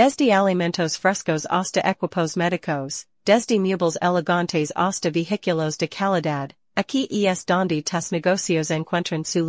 Desde alimentos frescos hasta equipos médicos, desde muebles elegantes hasta vehículos de calidad, aquí es donde tus negocios encuentran su lugar.